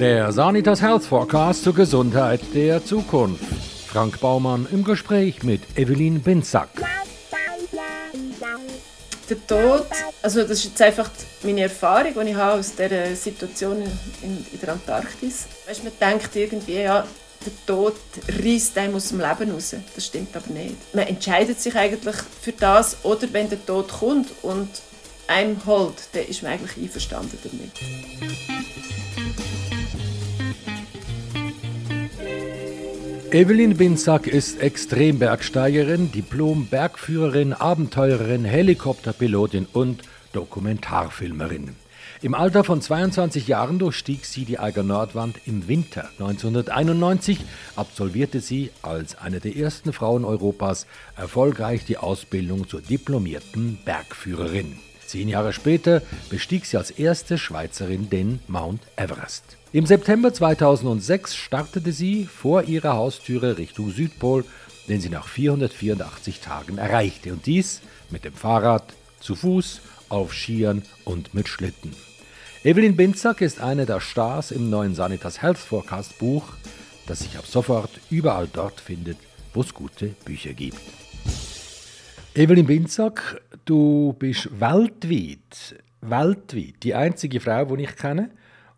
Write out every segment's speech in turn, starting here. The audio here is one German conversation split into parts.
Der Sanitas Health Forecast zur Gesundheit der Zukunft. Frank Baumann im Gespräch mit Evelyn Binzack. Der Tod, also das ist jetzt einfach meine Erfahrung, die ich habe aus dieser Situation in, in der Antarktis. Weißt, man denkt irgendwie, ja, der Tod reißt einem aus dem Leben raus. Das stimmt aber nicht. Man entscheidet sich eigentlich für das, oder wenn der Tod kommt und einem holt, dann ist man eigentlich einverstanden damit. Evelyn Binzack ist Extrembergsteigerin, Diplom-Bergführerin, Abenteurerin, Helikopterpilotin und Dokumentarfilmerin. Im Alter von 22 Jahren durchstieg sie die Eiger Nordwand im Winter 1991, absolvierte sie als eine der ersten Frauen Europas erfolgreich die Ausbildung zur diplomierten Bergführerin. Zehn Jahre später bestieg sie als erste Schweizerin den Mount Everest. Im September 2006 startete sie vor ihrer Haustüre Richtung Südpol, den sie nach 484 Tagen erreichte. Und dies mit dem Fahrrad, zu Fuß, auf Skiern und mit Schlitten. Evelyn Binzack ist eine der Stars im neuen Sanitas Health Forecast Buch, das sich ab sofort überall dort findet, wo es gute Bücher gibt. Evelyn Binzack, du bist weltweit, weltweit die einzige Frau, die ich kenne,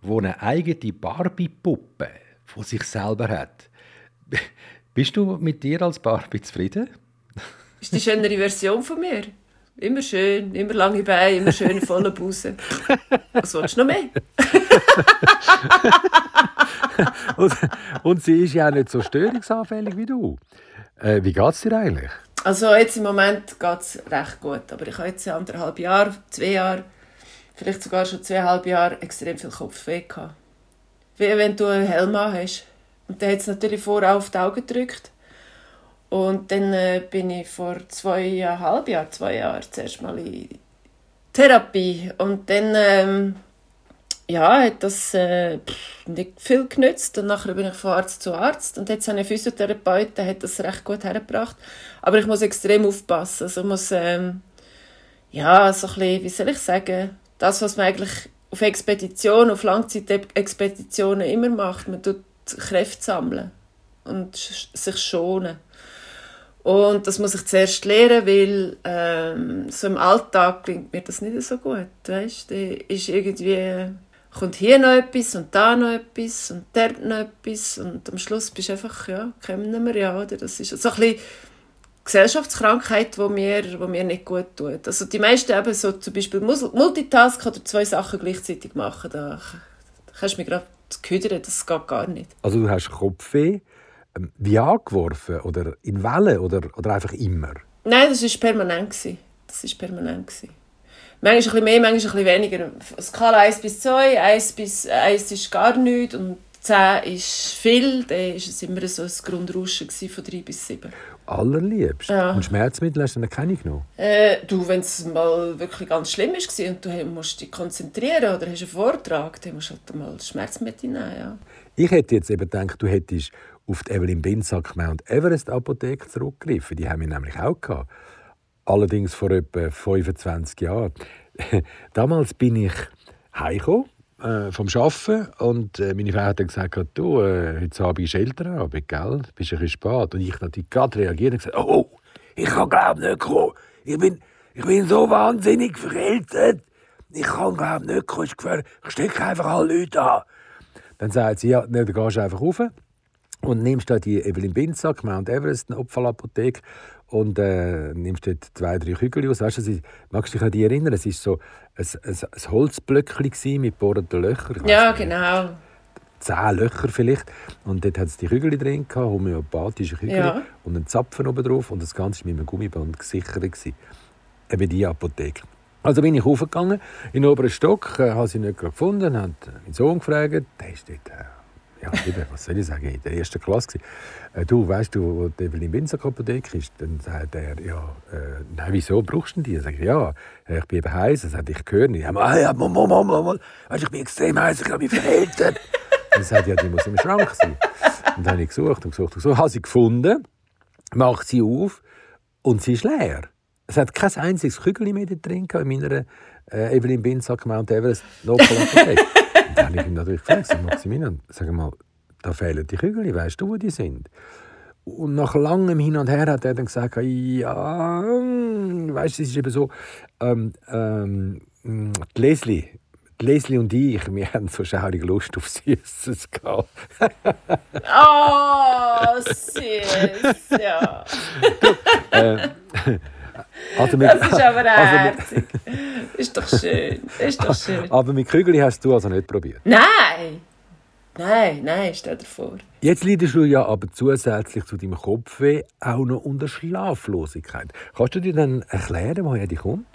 die eine eigene Barbie-Puppe von sich selber hat. Bist du mit dir als Barbie zufrieden? Ist die schönere Version von mir. Immer schön, immer lange Beine, immer schön voller Busen. Was willst du noch mehr? und, und, sie ist ja auch nicht so störungsanfällig wie du. Äh, wie geht es dir eigentlich? Also jetzt im Moment geht es recht gut. Aber ich habe jetzt anderthalb Jahre, zwei Jahre vielleicht sogar schon zweieinhalb Jahre extrem viel Kopfweh gehabt. Wie wenn du einen Helm hast. Und der hat es natürlich vorher auf die Augen gedrückt. Und dann äh, bin ich vor zweieinhalb Jahren, zwei Jahren, zuerst mal in Therapie. Und dann, ähm, ja, hat das äh, nicht viel genützt. Und nachher bin ich von Arzt zu Arzt. Und jetzt habe ich einen Physiotherapeut, der hat das recht gut hergebracht. Aber ich muss extrem aufpassen. Also ich muss, ähm, ja, so ein bisschen, wie soll ich sagen, das, was man eigentlich auf Expeditionen, auf Langzeitexpeditionen immer macht. Man tut Kräfte sammeln und sich schonen. Und das muss ich zuerst lernen, weil ähm, so im Alltag klingt mir das nicht so gut. Weißt? Ist irgendwie, kommt hier noch etwas und da noch etwas und dort noch etwas und am Schluss bist du einfach, ja, kommen wir ja. Oder? Das ist so ein bisschen Gesellschaftskrankheit, die mir, die mir nicht gut tut. Also die meisten eben so zum Beispiel Multitask oder zwei Sachen gleichzeitig machen, da kannst du mir gerade ködern, das geht gar nicht. Also du hast Kopfweh, ähm, wie angeworfen oder in Wellen oder, oder einfach immer? Nein, das war permanent. Das war permanent. Manchmal ein bisschen mehr, manchmal ein bisschen weniger. Skala 1 bis 2, 1 bis 1 ist gar nichts und 10 ist viel, dann war es immer so ein Grundrauschen von 3 bis 7 allerliebst. Ja. Und Schmerzmittel hast du dann keine genommen? Äh, du, wenn es mal wirklich ganz schlimm war und du musst dich konzentrieren oder hast einen Vortrag, dann musst du halt mal Schmerzmittel nehmen. Ja. Ich hätte jetzt eben gedacht, du hättest auf die Evelyn Binsack Mount Everest Apotheke zurückgegriffen. Die haben wir nämlich auch gehabt. Allerdings vor etwa 25 Jahren. Damals bin ich heimgekommen äh, vom Arbeiten und äh, meine Frau hat dann gesagt, du, äh, heute Abend ist Elternabend, gell? Du bist ein bisschen spät. Und ich natürlich gerade reagiert und gesagt, oh, ich kann glaube nicht kommen. Ich bin, ich bin so wahnsinnig verältet. Ich kann glaube nicht kommen, ist gefährlich. Ich stecke einfach alle Leute an. Dann sagt sie, ja, dann gehst du einfach rauf und nimmst da die Evelyn Binzack, Mount Everest, eine Opfalapotheke und äh, nimmst dort zwei, drei Kügel aus. Weißt du, magst du dich an die erinnern? Es war so ein, ein, ein Holzblöckchen mit bohrenden Löchern. Ja, genau. Zehn Löcher vielleicht. Und dort hat es die Kügel drin, gehabt, homöopathische Kügel ja. und einen Zapfen oben drauf. Und das Ganze war mit einem Gummiband gesichert. Gewesen. Eben die Apotheke. Also bin ich hochgegangen in den oberen Stock, äh, habe sie nicht gefunden, habe meinen Sohn gefragt, der ist dort äh, ja, eben, was soll ich sagen, in der ersten Klasse. Äh, du, weißt du, wo die Evelyn Binzer Apotheke ist? Dann sagt er, ja, äh, nein, wieso brauchst du die? Sag ich, ja, äh, ich bin eben heiß. Er sagt, ich höre nicht. Ja, ah, ja, mal, mal, mal, mal. Weißt, ich bin extrem heiß, ich habe mich verhältert. dann sagt ja, die muss im Schrank sein. Und dann habe ich gesucht und gesucht und gesucht. Habe sie gefunden, macht sie auf und sie ist leer. Es hat kein einziges Kügel mehr drin in meiner äh, Evelyn Binzack Mount Everest Local Apotheke. Dann habe ich ihm natürlich gefragt, Maximilian, sag mal, da fehlen die Kügel, weißt du, wo die sind? Und nach langem Hin und Her hat er dann gesagt, ja, hm, weißt du, es ist eben so, ähm, ähm, die Leslie, die Leslie und ich, wir haben so schaurig Lust auf Süßes gehabt. oh, süß, ja. äh, also mit, das ist aber also herzig. ist doch schön. Ist doch schön. Aber mit Kügel hast du also nicht probiert? Nein! Nein, nein, stell dir vor. Jetzt leidest du ja aber zusätzlich zu deinem Kopfweh auch noch unter Schlaflosigkeit. Kannst du dir dann erklären, woher die kommt?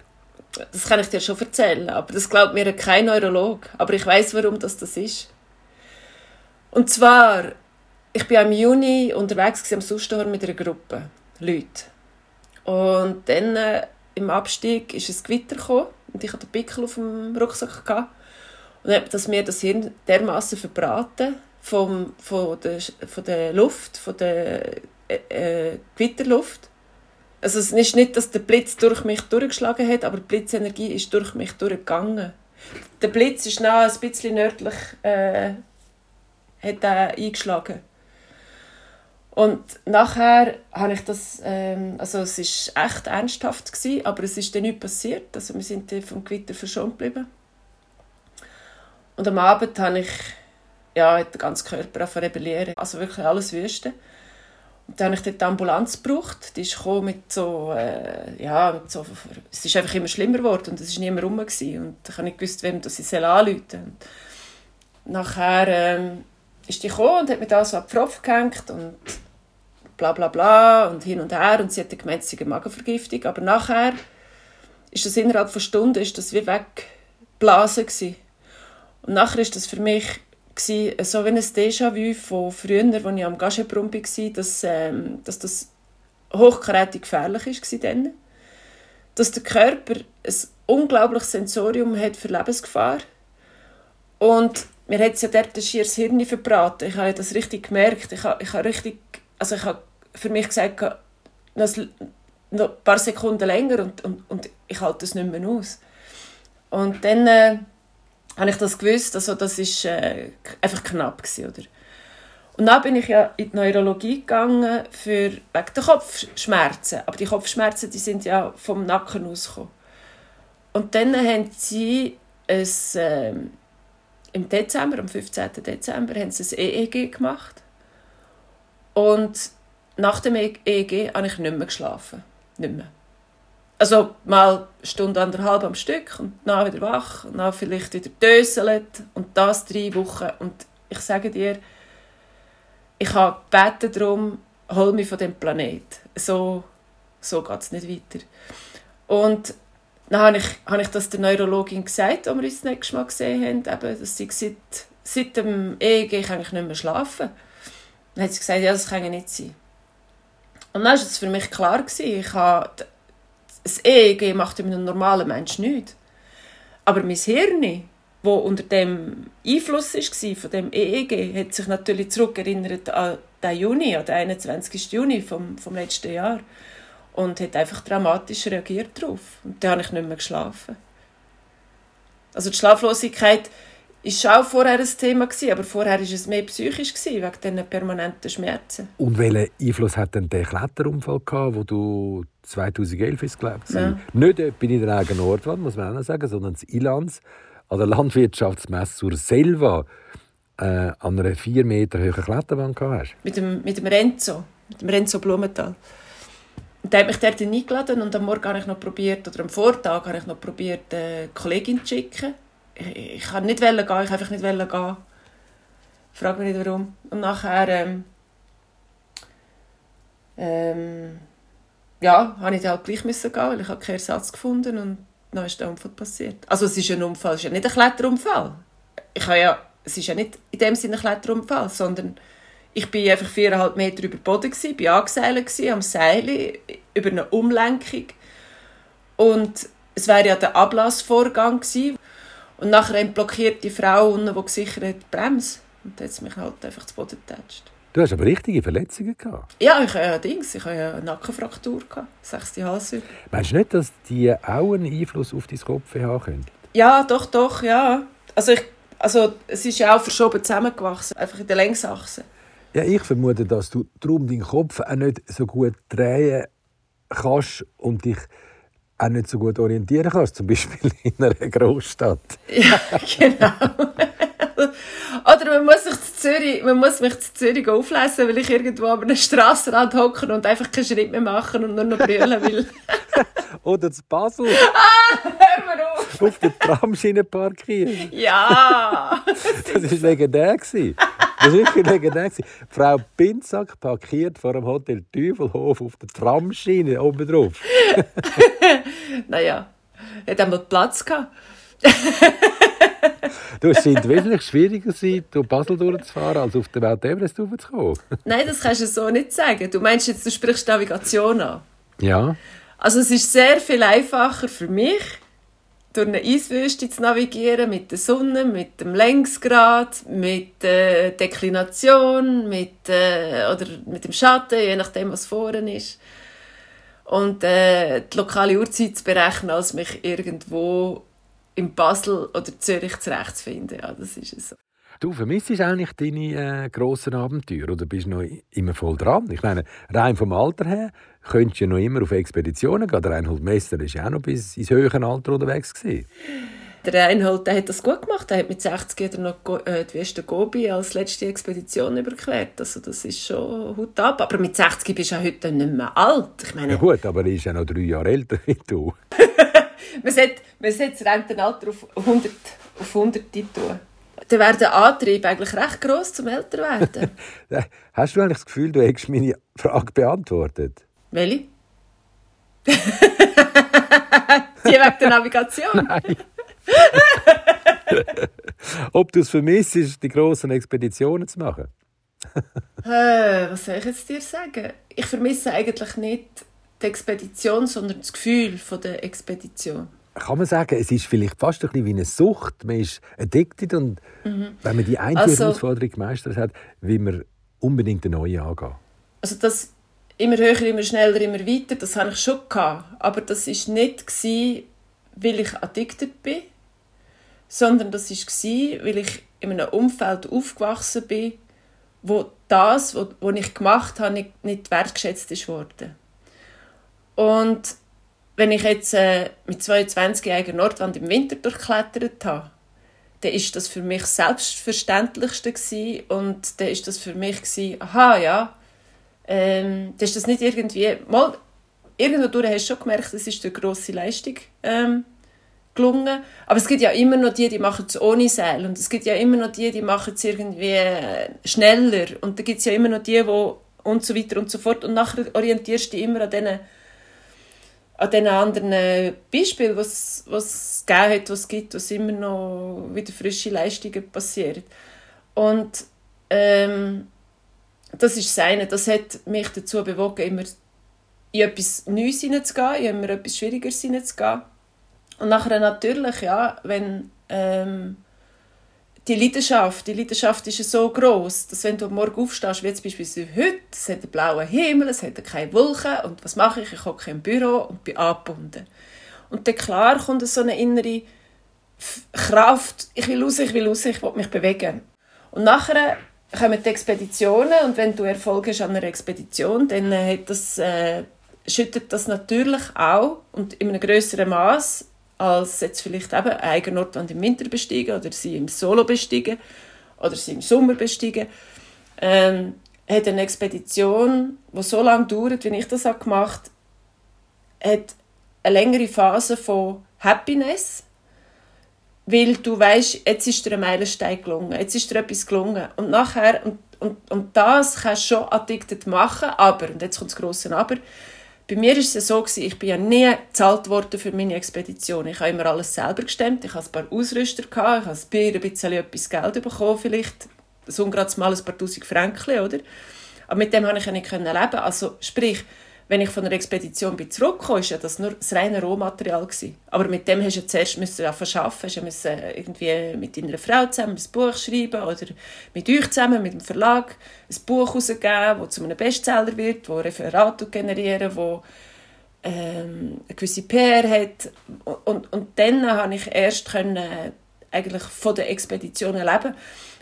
Das kann ich dir schon erzählen, aber das glaubt mir kein Neurolog. Aber ich weiß, warum das, das ist. Und zwar, ich bin im Juni unterwegs am Sustorm mit einer Gruppe Leute. Und dann äh, im Abstieg ist ein Gewitter gekommen und ich hatte den Pickel auf dem Rucksack gehabt. Und dann hat mir das Hirn dermaßen verbraten vom, von, der, von der Luft, von der äh, äh, Gewitterluft. Also es ist nicht, dass der Blitz durch mich durchgeschlagen hat, aber die Blitzenergie ist durch mich durchgegangen. Der Blitz ist noch ein bisschen nördlich äh, hat eingeschlagen. Und nachher habe ich das, ähm, also es ist echt ernsthaft gewesen, aber es ist dann nicht passiert. Also wir sind vom Gewitter verschont geblieben. Und am Abend habe ich, ja, den ganzen Körper auf rebellieren. Also wirklich alles Wüste. Und dann habe ich dort die Ambulanz gebraucht. Die ist mit so, äh, ja, mit so, es ist einfach immer schlimmer geworden und es war niemand rum. Gewesen. Und ich habe nicht gewusst, wem das ich anrufen soll. nachher ähm, ist die gekommen und hat mir da so an Pfropf gehängt und bla bla bla und hin und her und sie hat gemeint, sie eine Magenvergiftung. Aber nachher ist das innerhalb von Stunden ist das wie weggeblasen gewesen. Und nachher ist das für mich gewesen, so wie ein Déjà-vu von früher, als ich am Gagebrunn war, dass, ähm, dass das hochkarätig gefährlich war dann. Dass der Körper ein unglaubliches Sensorium hat für Lebensgefahr. Und mir hat es ja dort schier das Hirn verbraten. Ich habe das richtig gemerkt. Ich habe, ich habe richtig, also ich habe für mich gesagt, noch, ein paar Sekunden länger und, und, und ich halte es nicht mehr aus. Und dann äh, habe ich das gewusst, also das ist äh, einfach knapp gewesen, oder? Und dann bin ich ja in die Neurologie gegangen für, wegen der Kopfschmerzen. Aber die Kopfschmerzen die sind ja vom Nacken ausgekommen. Und dann haben sie ein, äh, im Dezember, am 15. Dezember, haben sie ein EEG gemacht. Und nach dem EEG habe ich nicht mehr geschlafen. Nicht mehr. Also mal eine Stunde, anderthalb am Stück und dann wieder wach und dann vielleicht wieder döselt und das drei Wochen. Und ich sage dir, ich habe gebeten darum, hol mich von dem Planet. So, so geht es nicht weiter. Und dann habe ich, habe ich das der Neurologin gesagt, als wir uns das nächste Mal gesehen haben, eben, dass sie seit, seit dem EEG ich eigentlich nicht mehr schlafen. Dann hat sie gesagt, ja, das kann nicht sein. Und dann war es für mich klar, gewesen, ich habe, das EEG macht einem normalen Menschen nichts. Aber mein Hirn, das unter dem Einfluss war von dem EEG, hat sich natürlich zurückerinnert an den Juni, an den 21. Juni vom, vom letzten Jahr und hat einfach dramatisch reagiert darauf. Und dann habe ich nicht mehr geschlafen. Also die Schlaflosigkeit war auch vorher ein Thema aber vorher war es mehr psychisch wegen diesen permanenten Schmerzen. Und welchen Einfluss hat denn der Kletterunfall gehabt, wo du 2011 ist, glaube ich, ja. Nicht etwa in der eigenen Nordwand, muss man auch sagen, sondern in Ilanz an der Landwirtschaftsmesse zur Selva äh, an einer vier Meter hohen Kletterwand gehabt hast. Mit dem, mit dem Renzo, mit dem Renzo Blumenthal. Der hat mich dort eingeladen und am Morgen habe ich noch probiert, oder am Vortag habe ich noch probiert, eine Kollegin zu schicken ich, ich kann nicht gehen, ich einfach nicht gehen. Frag mich nicht warum. Und nachher ähm, ähm, ja, habe ich halt gleich müssen gehen, weil ich keinen Ersatz gefunden und dann ist der Unfall passiert. Also es ist ein Unfall, es ist ja nicht ein Kletterunfall. Ich habe ja, es ist ja nicht in dem Sinne ein Kletterunfall, sondern ich bin einfach viereinhalb Meter über den Boden gewesen, bin angeseilt am Seil über eine Umlenkung und es wäre ja der Ablassvorgang gewesen. Und nachher blockiert die Frau unten, die gesichert hat, die Bremse. Und dann hat sie mich halt einfach zu Boden getatscht. Du hast aber richtige Verletzungen gehabt. Ja, ich habe ja Dings, ich habe ja eine Nackenfraktur gehabt, sechste Halswirbel. Meinst du nicht, dass die auch einen Einfluss auf dein Kopf haben können? Ja, doch, doch, ja. Also ich Also es ist ja auch verschoben zusammengewachsen, einfach in der Längsachse. Ja, ich vermute, dass du darum deinen Kopf auch nicht so gut drehen kannst und dich auch nicht so gut orientieren kannst, zum Beispiel in einer Großstadt. Ja, genau. Oder man muss, sich zu Zürich, man muss mich zu Zürich auflesen, weil ich irgendwo an einem Strassenrand hocken und einfach keinen Schritt mehr machen und nur noch brüllen will. Oder zu Basel. Ah, hör mal auf! Auf der Tramschiene parkieren. Ja! Das war legendär. Das war wirklich legendär. Frau Pinsack parkiert vor dem Hotel Teufelhof auf der Tramschiene oben drauf. naja, hat einmal Platz gehabt. du, es scheint wesentlich schwieriger sein, durch Basel durchzufahren, als auf den Mount Everest raufzukommen. Nein, das kannst du so nicht sagen. Du meinst jetzt, du sprichst Navigation an. Ja. Also es ist sehr viel einfacher für mich, durch eine Eiswüste zu navigieren, mit der Sonne, mit dem Längsgrad, mit der äh, Deklination, mit, äh, oder mit dem Schatten, je nachdem, was vorne ist. Und äh, die lokale Uhrzeit zu berechnen, als mich irgendwo in Basel oder Zürich zurechtzufinden. Ja, das ist es so. Du vermisst eigentlich deine äh, grossen Abenteuer oder bist noch immer voll dran? Ich meine, rein vom Alter her könntest du ja noch immer auf Expeditionen gehen. Der Reinhold Messer war ja auch noch bis ins höhere Alter unterwegs. Gewesen. Der Reinhold der hat das gut gemacht. Er hat mit 60 noch äh, die Wüste Gobi als letzte Expedition überquert. Also das ist schon Hut ab. Aber mit 60 bist du ja heute nicht mehr alt. Ich meine, ja gut, aber er ist ja noch drei Jahre älter als du. man sollte, man sollte das Rentenalter auf 100, auf 100 tun. Dann wäre der Antrieb eigentlich recht gross zum Älterwerden. Hast du eigentlich das Gefühl, du hättest meine Frage beantwortet? Welche? Die wegen der Navigation? Nein. Ob du es vermisst, die grossen Expeditionen zu machen? äh, was soll ich jetzt dir sagen? Ich vermisse eigentlich nicht die Expedition, sondern das Gefühl von der Expedition. Kann man sagen, es ist vielleicht fast ein bisschen wie eine Sucht. Man ist addicted und mhm. wenn man die eine also, Herausforderung gemeistert hat, will man unbedingt eine neue angehen. Also das immer höher, immer schneller, immer weiter, das hatte ich schon. Gehabt. Aber das war nicht, weil ich addicted bin, sondern das war, weil ich in einem Umfeld aufgewachsen bin, wo das, was ich gemacht habe, nicht, nicht wertgeschätzt wurde. Und wenn ich jetzt äh, mit 22 Jahren Nordwand im Winter durchklettert habe, dann ist das für mich selbstverständlichste gewesen. und dann ist das für mich gewesen, aha ja, ähm, dann ist das nicht irgendwie mal irgendwo durch hast du schon gemerkt, es ist eine grosse Leistung ähm, gelungen, aber es gibt ja immer noch die, die machen es ohne Seil und es gibt ja immer noch die, die machen es irgendwie äh, schneller und da gibt es ja immer noch die, wo und so weiter und so fort und nachher orientierst du dich immer an diesen an den anderen Beispielen, was was gegeben hat, was gibt, was immer noch wieder frische Leistungen passieren. Und ähm, das ist seine. Das hat mich dazu bewogen, immer in etwas Neues hineinzugehen, in immer etwas Schwierigeres hineinzugehen. Und nachher natürlich, ja, wenn ähm, die Leidenschaft, die Leidenschaft ist so groß, dass wenn du morgen aufstehst, wie jetzt beispielsweise heute, es hat einen blauen Himmel, es hat keine Wolken und was mache ich? Ich hocke im Büro und bin angebunden. Und dann klar kommt so eine innere Kraft, ich will raus, ich will raus, ich will mich bewegen. Und nachher kommen die Expeditionen und wenn du Erfolg hast an einer Expedition, dann hat das, äh, schüttet das natürlich auch und in einem größeren Maß als jetzt vielleicht eben einen Ort im Winter besteigen oder sie im Solo besteigen oder sie im Sommer besteigen. Ähm, hat eine Expedition, die so lange dauert, wie ich das habe gemacht habe, hat eine längere Phase von Happiness, weil du weißt, jetzt ist dir ein Meilenstein gelungen, jetzt ist dir etwas gelungen und nachher und, und, und das kannst du schon addicted machen, aber und jetzt kommt das große Aber bei mir war es so, ich bin ja nie bezahlt worden für meine Expedition. Ich habe immer alles selber gestemmt. Ich hatte ein paar Ausrüster, ich habe ein bisschen etwas Geld bekommen, vielleicht so gerade mal ein paar tausend Franken, oder? Aber mit dem konnte ich ja nicht leben. Also sprich, wenn ich von der Expedition bin zurückgekommen, war ja das nur das reine Rohmaterial. Gewesen. Aber mit dem hast du zuerst müssen ja verschaffen, hast müssen irgendwie mit deiner Frau zusammen ein Buch schreiben oder mit euch zusammen, mit dem Verlag, ein Buch herausgeben, das zu einem Bestseller wird, das Referate generieren, wo ähm, eine gewisse PR hat. Und, und dann konnte ich erst können eigentlich von der Expeditionen leben.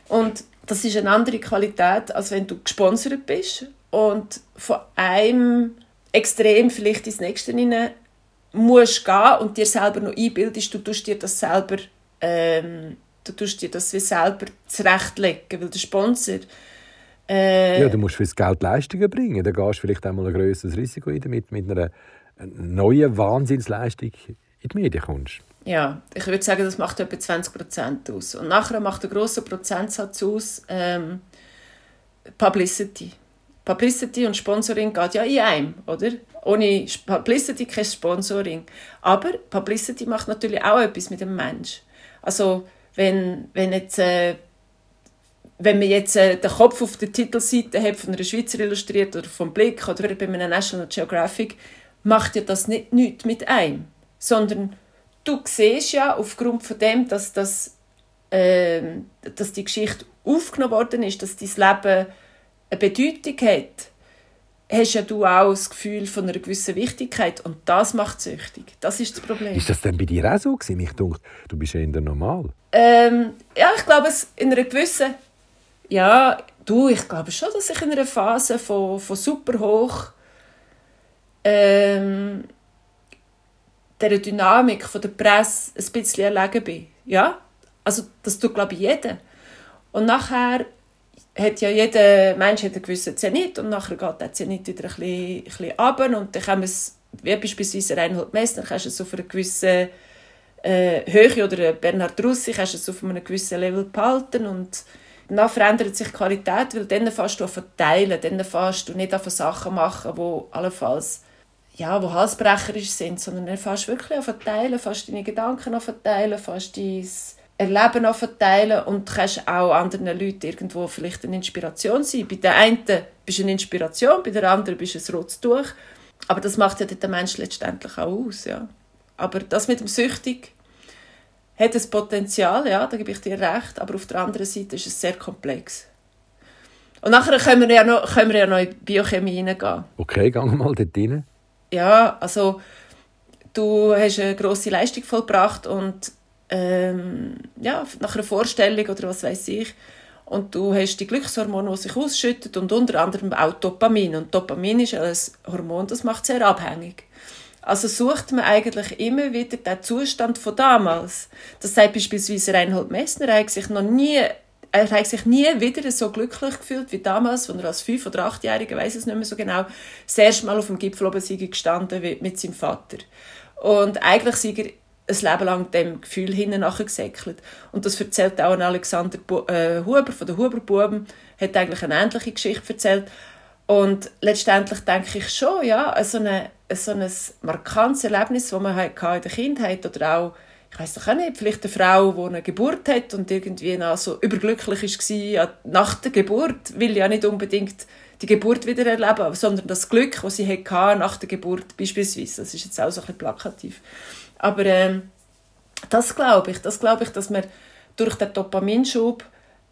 Und das ist eine andere Qualität, als wenn du gesponsert bist und von einem Extrem vielleicht ins nächste rein musst gehen und dir selber noch einbildest, du tust dir das selber ähm, du tust dir das wie selber zurechtlegen, weil der Sponsor äh, ja, du musst fürs Geld Leistungen bringen. Dann gehst du vielleicht einmal ein grösseres Risiko ein, damit mit einer neuen Wahnsinnsleistung in die Medien kommst. Ja, ich würde sagen, das macht etwa 20% aus. Und nachher macht ein grosser Prozentsatz aus ähm, Publicity. Publicity und Sponsoring geht ja in einem, oder? Ohne Publicity kein Sponsoring. Aber Publicity macht natürlich auch etwas mit dem Mensch. Also wenn, wenn jetzt äh, wenn man jetzt äh, den Kopf auf der Titelseite hat von einer Schweizer Illustriert oder vom Blick oder bei einem National Geographic, macht ja das nicht nichts mit einem, sondern du siehst ja aufgrund von dem, dass, das, äh, dass die Geschichte aufgenommen worden ist, dass dein Leben eine Bedeutung hat, hast ja du auch das Gefühl von einer gewissen Wichtigkeit und das macht süchtig. Das ist das Problem. Ist das denn bei dir auch so gewesen? Ich denke, du bist ja eher normal. Ähm, ja, ich glaube, es in einer gewissen ja, du, ich glaube schon, dass ich in einer Phase von, von super hoch ähm, der Dynamik von der Presse ein bisschen erlegen bin. Ja, also das tut glaube ich jeder. Und nachher hat ja jeder Mensch hat einen gewissen Zenit und nachher geht der Zenit wieder ein bisschen, ein bisschen runter und dann kann man es, wie beispielsweise Reinhold Messner, kannst du es auf einer gewissen äh, Höhe oder Bernhard Russi kannst du es auf einem gewissen Level behalten und dann verändert sich die Qualität, weil dann fährst du an verteilen, dann fährst du nicht an Sachen machen, die allenfalls ja, wo halsbrecherisch sind, sondern dann fährst du wirklich an verteilen, fährst deine Gedanken an verteilen, fährst dein Erleben an verteilen und kannst auch anderen Leuten irgendwo vielleicht eine Inspiration sein. Bei der einen bist du eine Inspiration, bei der anderen bist du ein rotes Tuch. Aber das macht ja den Mensch letztendlich auch aus, ja. Aber das mit dem Süchtig, hat es Potenzial, ja, da gebe ich dir recht, aber auf der anderen Seite ist es sehr komplex. Und nachher können wir ja noch, können wir ja noch in Biochemie hineingehen. Okay, gehen wir mal dort rein. Ja, also du hast eine grosse Leistung vollbracht und ähm, ja, nach einer Vorstellung oder was weiß ich, und du hast die Glückshormone, die sich ausschüttet und unter anderem auch Dopamin. Und Dopamin ist ein Hormon, das macht sehr abhängig. Also sucht man eigentlich immer wieder den Zustand von damals. Das sagt beispielsweise Reinhold Messner, er hat sich noch nie er hat sich nie wieder so glücklich gefühlt wie damals, als er als fünf- oder achtjähriger, weiß es nicht mehr so genau, das erste Mal auf dem Gipfel oben gestanden mit seinem Vater. Und eigentlich sei er ein Leben lang dem Gefühl hinten nachgesäckelt. Und das erzählt auch Alexander äh, Huber von den Huberbuben, hat eigentlich eine ähnliche Geschichte erzählt. Und letztendlich denke ich schon, ja, so, eine, so ein markantes Erlebnis, das man in der Kindheit oder auch, ich weiß doch auch nicht, vielleicht eine Frau, die eine Geburt hat und irgendwie noch so überglücklich war nach der Geburt, will ja nicht unbedingt die Geburt wieder erleben, sondern das Glück, das sie hatte nach der Geburt beispielsweise. Das ist jetzt auch so ein bisschen plakativ. Aber ähm, das glaube ich, das glaube ich, dass man durch den Dopaminschub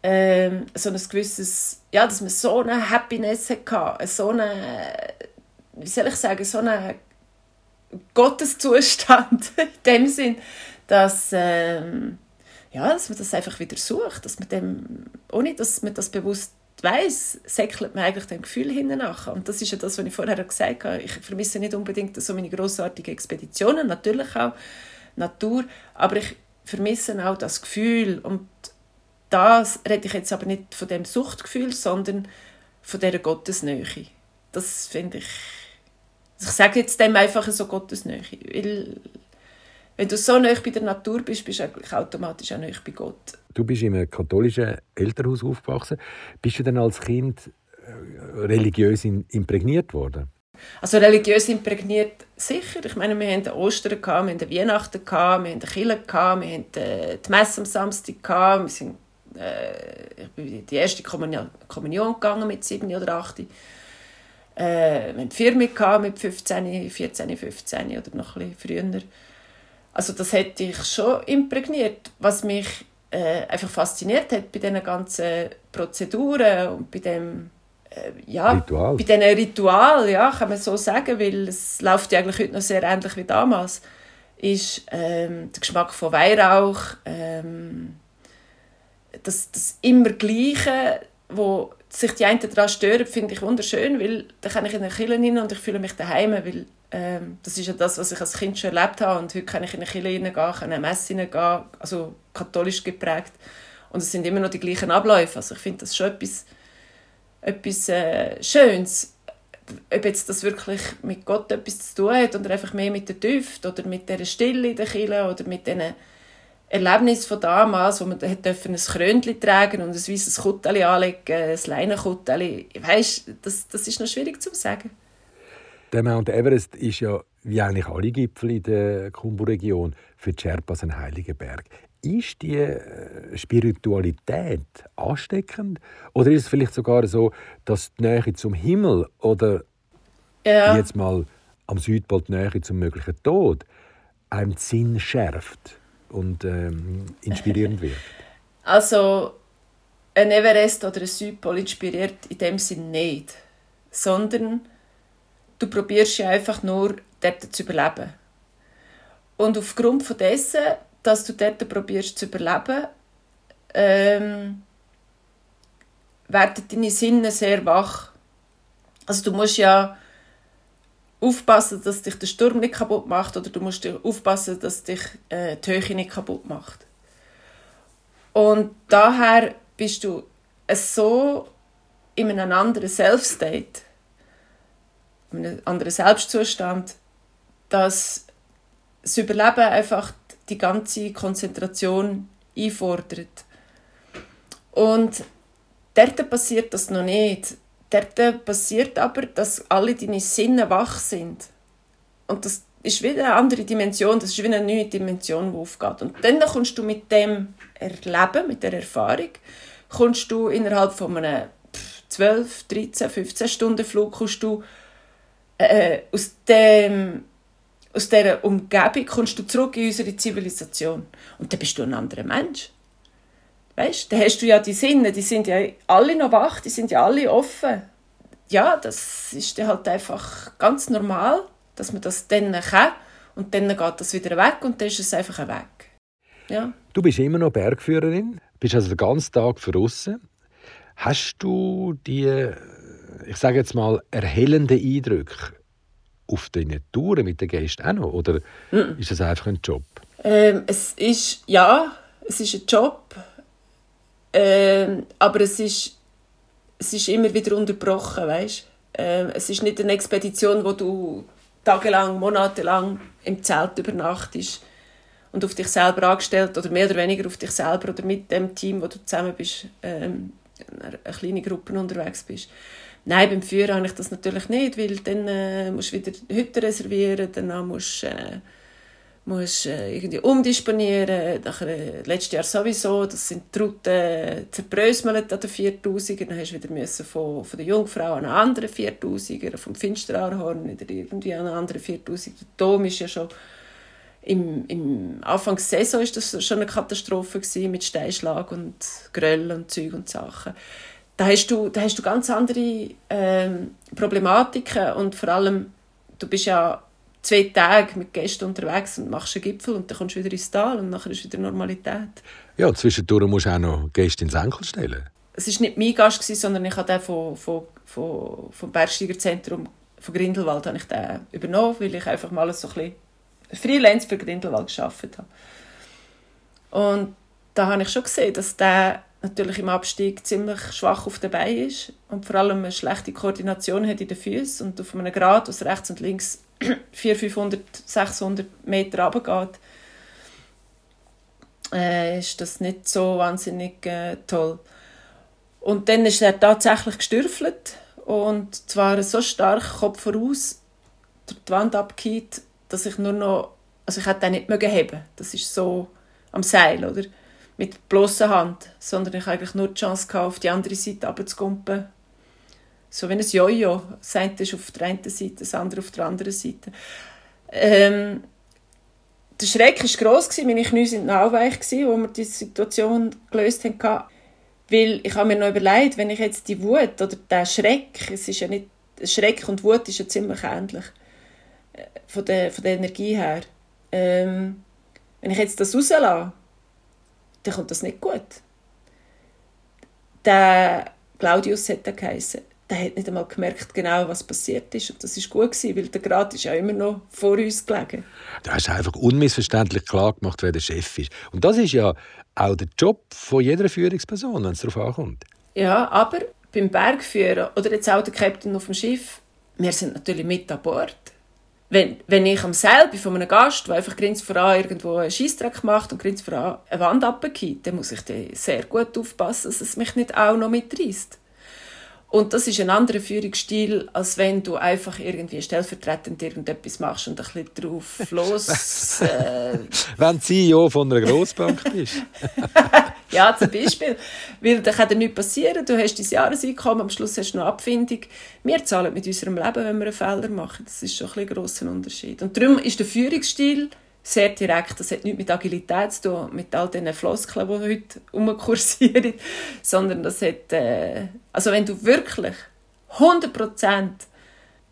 ähm, so ein gewisses, ja, dass man so eine Happiness hatte, so eine, wie soll ich sagen, so einen Gotteszustand in dem Sinn, dass, ähm, ja, dass man das einfach wieder sucht, dass man dem, ohne dass man das bewusst weiß, säckelt man eigentlich dem Gefühl hinten nach. Und das ist ja das, was ich vorher gesagt habe. Ich vermisse nicht unbedingt so meine grossartigen Expeditionen, natürlich auch Natur, aber ich vermisse auch das Gefühl und das rede ich jetzt aber nicht von dem Suchtgefühl, sondern von dieser Gottesnähe. Das finde ich. Also ich sage jetzt dem einfach so Gottesnähe. Weil, wenn du so nah bei der Natur bist, bist du eigentlich automatisch auch nah bei Gott. Du bist in einem katholischen Elternhaus aufgewachsen. Bist du dann als Kind äh, religiös imprägniert worden? Also religiös imprägniert sicher. Ich meine, wir hatten Ostern, wir hatten Weihnachten, wir hatten Kirche, wir hatten die Messe am Samstag, wir sind äh, ich bin die erste Kommunion, Kommunion gegangen mit sieben oder acht. Äh, wir hatten vier mit 15, 14, 15 oder noch ein bisschen früher. Also das hätte ich schon imprägniert, was mich äh, einfach fasziniert hat bei diesen ganzen Prozeduren und bei dem äh, ja, Ritual. bei diesen Ritual, ja, kann man so sagen, weil es läuft ja eigentlich heute noch sehr ähnlich wie damals ist ähm, der Geschmack von Weihrauch, ähm, das, das immer Gleiche, wo sich die einen daran stören, finde ich wunderschön, weil da kann ich in den Kirche hin und ich fühle mich daheim, weil ähm, das ist ja das, was ich als Kind schon erlebt habe und heute kann ich in eine Kirche hineingehen, kann in eine Messe hineingehen, also katholisch geprägt und es sind immer noch die gleichen Abläufe, also ich finde das schon etwas, etwas äh, Schönes, ob jetzt das wirklich mit Gott etwas zu tun hat oder einfach mehr mit der Düft oder mit der Stille in der Kirche oder mit diesen Erlebnis von damals, wo man ein Krönchen tragen und ein weißes Kutteli anlegen, ein Leinenkutteli. Weißt, das, das ist noch schwierig zu sagen. Der Mount Everest ist ja, wie eigentlich alle Gipfel in der Kumbu-Region, für die Sherpas ein heiliger Berg. Ist die äh, Spiritualität ansteckend? Oder ist es vielleicht sogar so, dass die Nähe zum Himmel oder ja. jetzt mal am Südpol die Nähe zum möglichen Tod einem Sinn schärft? und ähm, inspirierend wird? Also ein Everest oder ein Südpol inspiriert in dem Sinn nicht, sondern du probierst ja einfach nur dort zu überleben. Und aufgrund von dessen, dass du dort probierst zu überleben, ähm, werden deine Sinne sehr wach. Also du musst ja aufpassen, dass dich der Sturm nicht kaputt macht oder du musst aufpassen, dass dich äh, die Höhe nicht kaputt macht. Und daher bist du so in einem anderen Self-State, einem anderen Selbstzustand, dass das Überleben einfach die ganze Konzentration einfordert. Und dort passiert das noch nicht dort passiert aber, dass alle deine Sinne wach sind. Und das ist wieder eine andere Dimension, das ist wieder eine neue Dimension, die aufgeht. Und dann kommst du mit dem Erleben, mit der Erfahrung, kommst du innerhalb von einem 12, 13, 15 Stunden Flug kommst du äh, aus dem aus dieser Umgebung kommst du zurück in unsere Zivilisation. Und dann bist du ein anderer Mensch. Weißt, da hast du ja die Sinne, die sind ja alle noch wach, die sind ja alle offen. Ja, das ist dann halt einfach ganz normal, dass man das dann kann und dann geht das wieder weg und dann ist es einfach weg. Ja. Du bist immer noch Bergführerin, bist also den ganzen Tag draußen. Hast du die, ich sage jetzt mal, erhellenden Eindrücke auf deinen Touren mit den Gästen auch noch? Oder mm. ist das einfach ein Job? Ähm, es ist, ja, es ist ein Job. Ähm, aber es ist, es ist immer wieder unterbrochen, weißt? Ähm, es ist nicht eine Expedition, wo du tagelang, monatelang im Zelt übernachtest und auf dich selber angestellt oder mehr oder weniger auf dich selber oder mit dem Team, wo du zusammen bist, ähm, eine kleine Gruppe unterwegs bist. Nein, beim Führen habe ich das natürlich nicht, weil dann äh, musst du wieder Hütte reservieren, dann musst du äh, äh, irgendwie umdisponieren. Nachher, äh, letztes Jahr sowieso, das sind die Routen zerbröselt an den 4000 Dann hast du wieder müssen von, von der Jungfrau an einen anderen 4000er, vom Finsterarhorn wieder irgendwie an einen anderen 4000 Der Dom ist ja schon im, im Anfang der Saison ist das schon eine Katastrophe gewesen, mit Steinschlag und Gröll und Zeug und Sachen. Da hast du, da hast du ganz andere ähm, Problematiken und vor allem, du bist ja zwei Tage mit Gästen unterwegs und machst einen Gipfel und dann kommst du wieder ins Tal und dann ist wieder Normalität. Ja, zwischendurch musst du auch noch Gäste ins Enkel stellen. Es war nicht mein Gast, sondern ich habe den von, von, von, vom Bergsteigerzentrum von Grindelwald habe ich den übernommen, weil ich einfach mal so ein bisschen Freelance für Grindelwald gearbeitet habe. Und da habe ich schon gesehen, dass der natürlich im Abstieg ziemlich schwach auf den Beinen ist und vor allem eine schlechte Koordination hat in den Füßen und auf einem Grad, was rechts und links 400, 500, 600 Meter runtergeht, äh, ist das nicht so wahnsinnig äh, toll. Und dann ist er tatsächlich gestürfelt und zwar so stark Kopf voraus durch die Wand abgeht, dass ich nur noch, also ich hätte den nicht mögen heben. Das ist so am Seil, oder? Mit bloßer Hand, sondern ich eigentlich nur die Chance gehabt, auf die andere Seite abzukumpen so wie ein Jojo. Das eine ist auf der einen Seite, das andere auf der anderen Seite. Ähm, der Schreck war gross, meine Knie waren auch weich, als wir die Situation gelöst haben. Weil ich habe mir noch überlegt, wenn ich jetzt die Wut oder der Schreck, es ist ja nicht, Schreck und Wut ist ja ziemlich ähnlich, äh, von der, von der Energie her. ähm, wenn ich jetzt das rauslasse, dann kommt das nicht gut. Der Claudius hat er geheißen. Der hat nicht einmal gemerkt, genau was passiert ist. Und das ist gut gewesen, weil der Grad ist ja immer noch vor uns gelegen. Du hast einfach unmissverständlich klar gemacht, wer der Chef ist. Und das ist ja auch der Job von jeder Führungsperson, wenn es darauf ankommt. Ja, aber beim Bergführer oder jetzt auch der Captain auf dem Schiff, wir sind natürlich mit an Bord. Wenn, wenn ich am Seil bin von einem Gast, der einfach grinst voran irgendwo einen Scheissdreck macht und grinst voran eine Wand abgeht, dann muss ich sehr gut aufpassen, dass es mich nicht auch noch mitreißt. Und das ist ein anderer Führungsstil, als wenn du einfach irgendwie stellvertretend irgendetwas machst und ein bisschen drauf los. Äh... wenn CEO von einer Grossbank bist. ja, zum Beispiel. Weil dann kann dir nichts passieren. Du hast dein Jahreseinkommen, am Schluss hast du noch Abfindung. Wir zahlen mit unserem Leben, wenn wir einen Fehler machen. Das ist schon ein, ein grosser Unterschied. Und darum ist der Führungsstil sehr direkt. Das hat nichts mit Agilität zu tun, mit all diesen Floskeln, die heute umkursieren, sondern das hat, äh, also wenn du wirklich 100%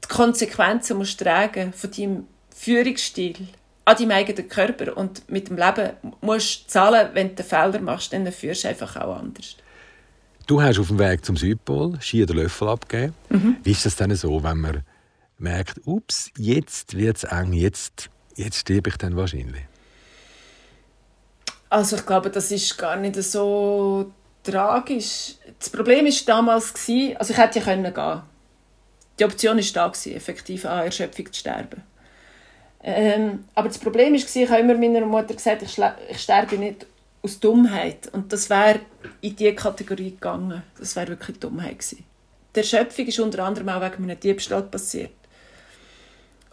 die Konsequenzen musst tragen von deinem Führungsstil an deinem eigenen Körper und mit dem Leben musst zahlen, wenn du Fehler machst, dann führst du einfach auch anders. Du hast auf dem Weg zum Südpol Ski den Löffel abgegeben. Mhm. Wie ist das denn so, wenn man merkt, ups, jetzt wird es eng, jetzt jetzt sterbe ich dann wahrscheinlich. Also ich glaube, das ist gar nicht so tragisch. Das Problem ist damals also ich hätte ja können gehen. Die Option ist da effektiv an Erschöpfung zu sterben. Ähm, aber das Problem ist ich habe immer meiner Mutter gesagt, ich, ich sterbe nicht aus Dummheit und das wäre in diese Kategorie gegangen. Das wäre wirklich Dummheit gewesen. Die Erschöpfung ist unter anderem auch wegen einem Diebstahl passiert.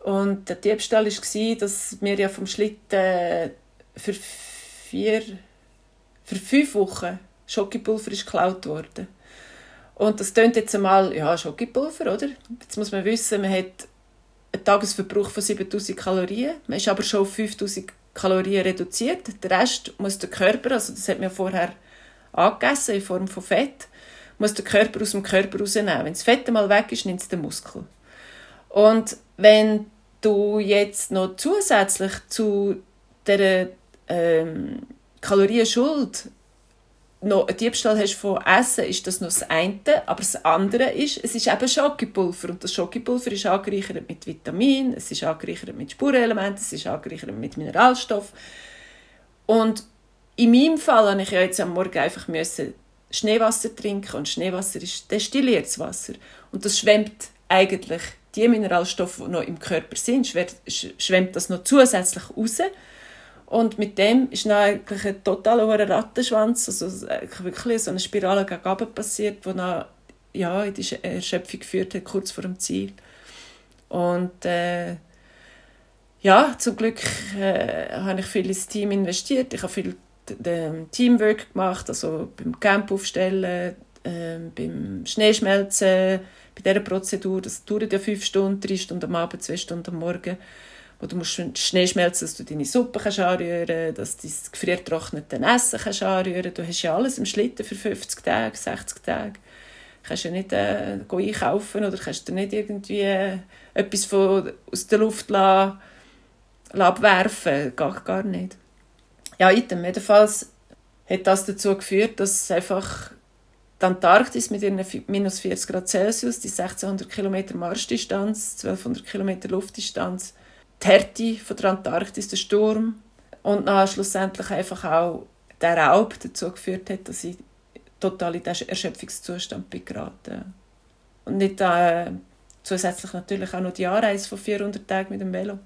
Und der Diebstahl war, dass mir ja vom Schlitten für vier, für fünf Wochen Schokipulver ist geklaut worden. Und das klingt jetzt einmal, ja, Schokipulver, oder? Jetzt muss man wissen, man hat einen Tagesverbrauch von 7000 Kalorien. Man ist aber schon auf 5000 Kalorien reduziert. Der Rest muss der Körper, also das hat man vorher angegessen in Form von Fett, muss der Körper aus dem Körper rausnehmen. Wenn das Fett einmal weg ist, nimmt es den Muskel. Und wenn du jetzt noch zusätzlich zu der ähm, Kalorienschuld noch einen Diebstahl hast von Essen, ist das noch das eine. Aber das andere ist, es ist eben Schokipulver. Und das Schokipulver ist angereichert mit Vitaminen, es ist angereichert mit Spurenelementen, es ist angereichert mit Mineralstoff. Und in meinem Fall musste ich ja jetzt am Morgen einfach müssen Schneewasser trinken. Und Schneewasser ist destilliertes Wasser. Und das schwemmt eigentlich die Mineralstoffe, die noch im Körper sind, schwemmt das noch zusätzlich raus. Und mit dem ist dann eigentlich ein totaler Rattenschwanz, also wirklich so eine Spirale gegen passiert, die dann ja, in die Erschöpfung geführt hat, kurz vor dem Ziel. Und äh, ja, zum Glück äh, habe ich viel ins Team investiert. Ich habe viel Teamwork gemacht, also beim Camp aufstellen, äh, beim Schneeschmelzen, bei dieser Prozedur, das dauert ja fünf Stunden, drei Stunden am Abend, zwei Stunden am Morgen, wo du musst Schnee schmelzen, dass du deine Suppe kannst anrühren dass du das gefriertrocknete Essen kannst anrühren Du hast ja alles im Schlitten für 50 Tage, 60 Tage. Du kannst ja nicht äh, einkaufen oder kannst du nicht irgendwie äh, etwas von, aus der Luft lassen, abwerfen. Gar, gar nicht. Ja, item. Jedenfalls hat das dazu geführt, dass einfach die Antarktis mit ihren minus 40 Grad Celsius, die 1600 Kilometer Marschdistanz, 1200 Kilometer Luftdistanz, die Härte von der Antarktis, der Sturm und dann schlussendlich einfach auch der Raub dazu geführt hat, dass ich total in diesen Erschöpfungszustand bin geraten. Und nicht äh, zusätzlich natürlich auch noch die Anreise von 400 Tagen mit dem Velo.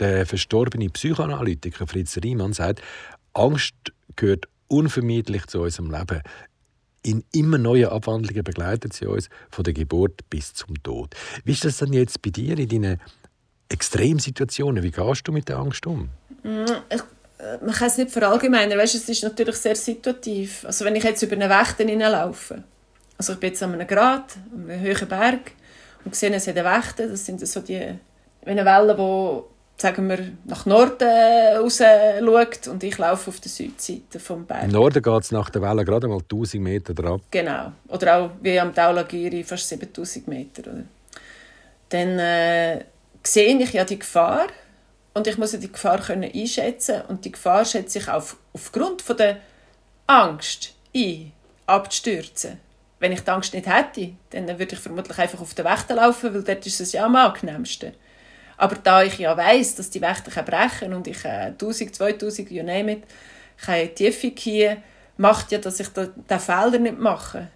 Der verstorbene Psychoanalytiker Fritz Riemann sagt, Angst gehört unvermeidlich zu unserem Leben in immer neuen Abwandlungen begleitet sie uns von der Geburt bis zum Tod. Wie ist das denn jetzt bei dir in deinen Extremsituationen? Wie gehst du mit der Angst um? Mm, ich, äh, man kann es nicht verallgemeinern. Weißt, es ist natürlich sehr situativ. Also wenn ich jetzt über eine Wächte hineinlaufe, also ich bin jetzt an einem Grat, an einem hohen Berg und sehe, es hat eine Wächte, das sind so die eine Welle, die sagen wir, nach Norden raus schaut und ich laufe auf der Südseite vom Berg. Im Norden geht es nach der Welle gerade mal 1000 Meter drauf. Genau. Oder auch wie am Taulagiri fast 7000 Meter. Oder? Dann äh, sehe ich ja die Gefahr und ich muss die Gefahr können einschätzen und die Gefahr schätze ich auf, aufgrund von der Angst ein, abzustürzen. Wenn ich die Angst nicht hätte, dann würde ich vermutlich einfach auf den Wächter laufen, weil dort ist es ja am angenehmsten. Aber da ich ja weiß, dass die Wächter brechen und ich äh, 1000, 2000, you name it, keine Tiefe gehen, macht ja, dass ich den Fehler nicht mache.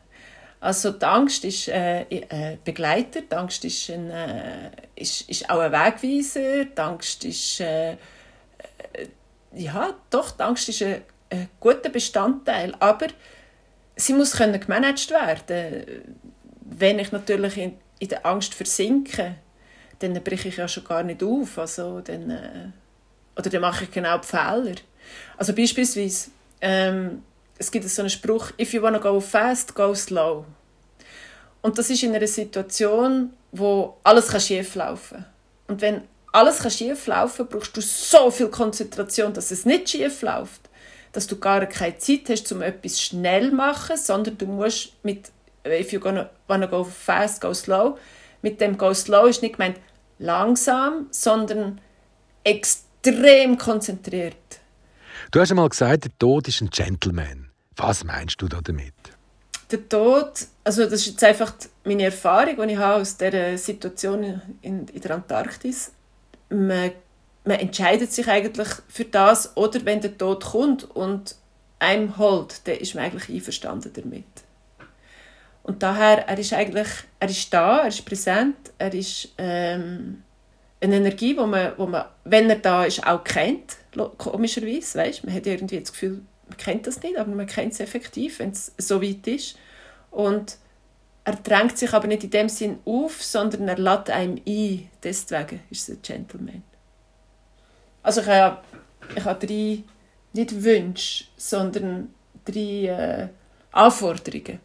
Also die Angst ist äh, äh, Begleiter, die Angst ist, ein, äh, ist, ist auch ein Wegweiser, die Angst ist, äh, äh, ja doch, die Angst ist ein, ein guter Bestandteil, aber sie muss können gemanagt werden. Wenn ich natürlich in, in der Angst versinke, dann breche ich ja schon gar nicht auf, also dann, äh, oder dann mache ich genau die Fehler. Also beispielsweise, ähm, es gibt so einen Spruch, if you wanna go fast, go slow. Und das ist in einer Situation, wo alles schief laufen kann. Und wenn alles schief laufen kann, brauchst du so viel Konzentration, dass es nicht schief läuft. Dass du gar keine Zeit hast, um etwas schnell zu machen, sondern du musst mit if you wanna go fast, go slow. Mit dem go slow ist nicht gemeint langsam, sondern extrem konzentriert. Du hast einmal gesagt, der Tod ist ein Gentleman. Was meinst du damit? Der Tod, also das ist jetzt einfach meine Erfahrung, die ich habe aus dieser Situation in, in der Antarktis. Man, man entscheidet sich eigentlich für das, oder wenn der Tod kommt und einem holt, dann ist man eigentlich einverstanden damit. Und daher, er ist eigentlich, er ist da, er ist präsent, er ist ähm, eine Energie, wo man, wo man, wenn er da ist, auch kennt, komischerweise, weißt? Man hat irgendwie das Gefühl, man kennt das nicht, aber man kennt es effektiv, wenn es so weit ist. Und er drängt sich aber nicht in dem Sinn auf, sondern er lädt einem ein. Deswegen ist es ein Gentleman. Also ich habe, ich habe drei, nicht Wünsche, sondern drei äh, Anforderungen.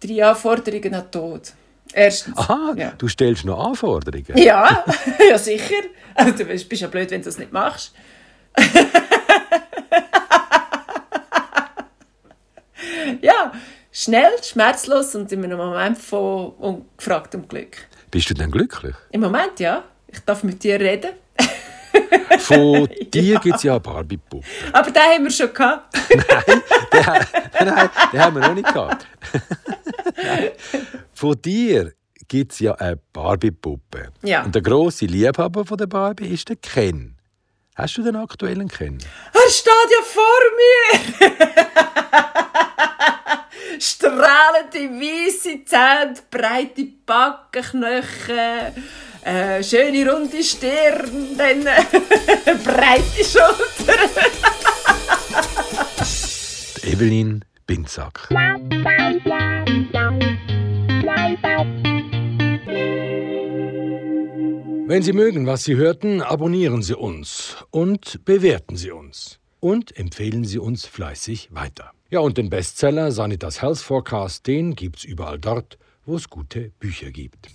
Drei Anforderungen an Tod. Erstens. Aha, ja. du stellst noch Anforderungen? Ja, ja sicher. Also, du bist ja blöd, wenn du das nicht machst. ja, schnell, schmerzlos und in einem Moment von ungefragtem Glück. Bist du denn glücklich? Im Moment ja. Ich darf mit dir reden. Von dir ja. gibt es ja eine Barbie-Puppe. Aber den haben wir schon gehabt. nein, den, nein, den haben wir noch nicht gehabt. Von dir gibt es ja eine Barbie-Puppe. Ja. Und der grosse Liebhaber von der Barbie ist der Ken. Hast du den aktuellen Ken? Er steht ja vor mir! Strahlende weiße Zähne, breite Backen, Knochen, äh, schöne runde Stirn, dann äh, breite Schultern. Evelyn Binzack. Wenn Sie mögen, was Sie hörten, abonnieren Sie uns und bewerten Sie uns. Und empfehlen Sie uns fleißig weiter. Ja, und den Bestseller Sanitas Health Forecast, den gibt's überall dort, wo es gute Bücher gibt.